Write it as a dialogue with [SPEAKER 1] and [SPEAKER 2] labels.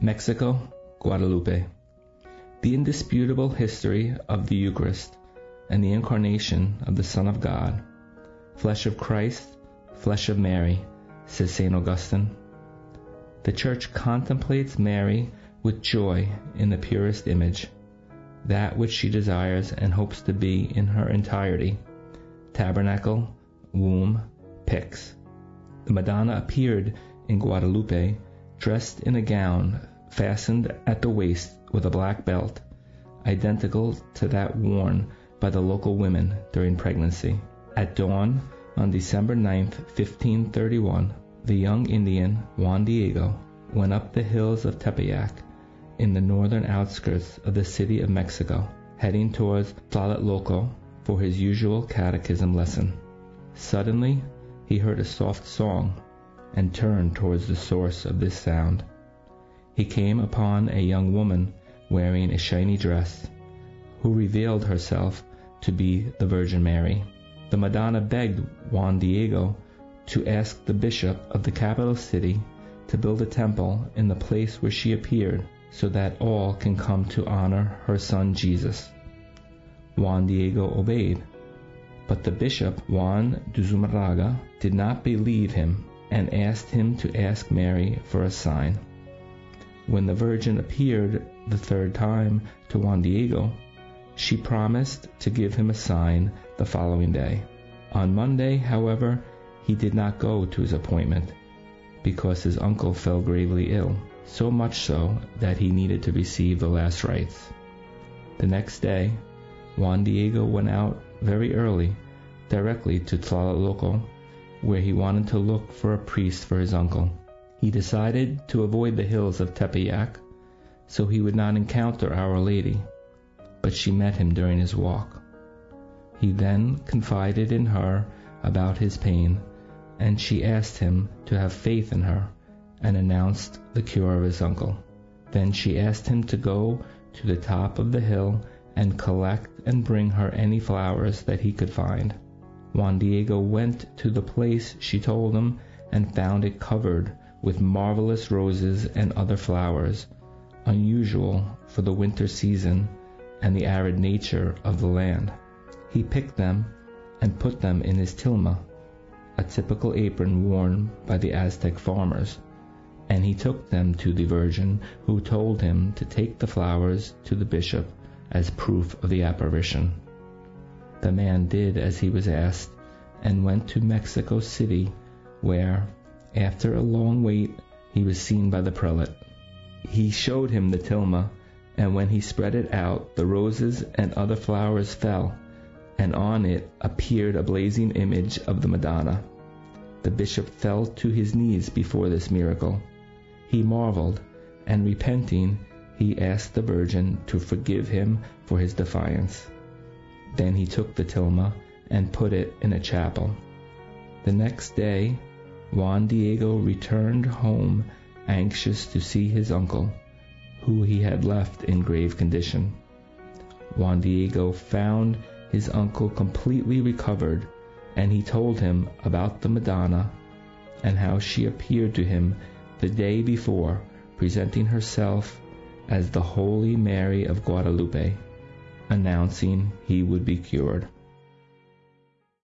[SPEAKER 1] Mexico, Guadalupe. The indisputable history of the Eucharist and the incarnation of the Son of God, flesh of Christ, flesh of Mary, says St. Augustine. The Church contemplates Mary with joy in the purest image, that which she desires and hopes to be in her entirety tabernacle, womb, pyx. The Madonna appeared in Guadalupe dressed in a gown fastened at the waist with a black belt, identical to that worn by the local women during pregnancy. At dawn on December 9, 1531, the young Indian Juan Diego went up the hills of Tepeyac in the northern outskirts of the city of Mexico, heading towards Tlatelolco for his usual catechism lesson. Suddenly, he heard a soft song and turned towards the source of this sound. He came upon a young woman wearing a shiny dress, who revealed herself to be the Virgin Mary. The Madonna begged Juan Diego to ask the bishop of the capital city to build a temple in the place where she appeared, so that all can come to honor her son Jesus. Juan Diego obeyed, but the bishop Juan de Zumarraga did not believe him and asked him to ask Mary for a sign. When the Virgin appeared the third time to Juan Diego, she promised to give him a sign the following day. On Monday, however, he did not go to his appointment because his uncle fell gravely ill, so much so that he needed to receive the last rites. The next day, Juan Diego went out very early, directly to Tlatelolco where he wanted to look for a priest for his uncle. He decided to avoid the hills of Tepeyac so he would not encounter Our Lady, but she met him during his walk. He then confided in her about his pain, and she asked him to have faith in her and announced the cure of his uncle. Then she asked him to go to the top of the hill and collect and bring her any flowers that he could find. Juan Diego went to the place she told him and found it covered with marvelous roses and other flowers, unusual for the winter season and the arid nature of the land. He picked them and put them in his tilma, a typical apron worn by the Aztec farmers, and he took them to the Virgin, who told him to take the flowers to the bishop as proof of the apparition. The man did as he was asked and went to Mexico City, where, after a long wait, he was seen by the prelate. He showed him the tilma, and when he spread it out, the roses and other flowers fell, and on it appeared a blazing image of the Madonna. The bishop fell to his knees before this miracle. He marveled, and repenting, he asked the Virgin to forgive him for his defiance. Then he took the tilma and put it in a chapel. The next day, Juan Diego returned home anxious to see his uncle, who he had left in grave condition. Juan Diego found his uncle completely recovered, and he told him about the Madonna and how she appeared to him the day before, presenting herself as the Holy Mary of Guadalupe announcing he would be cured.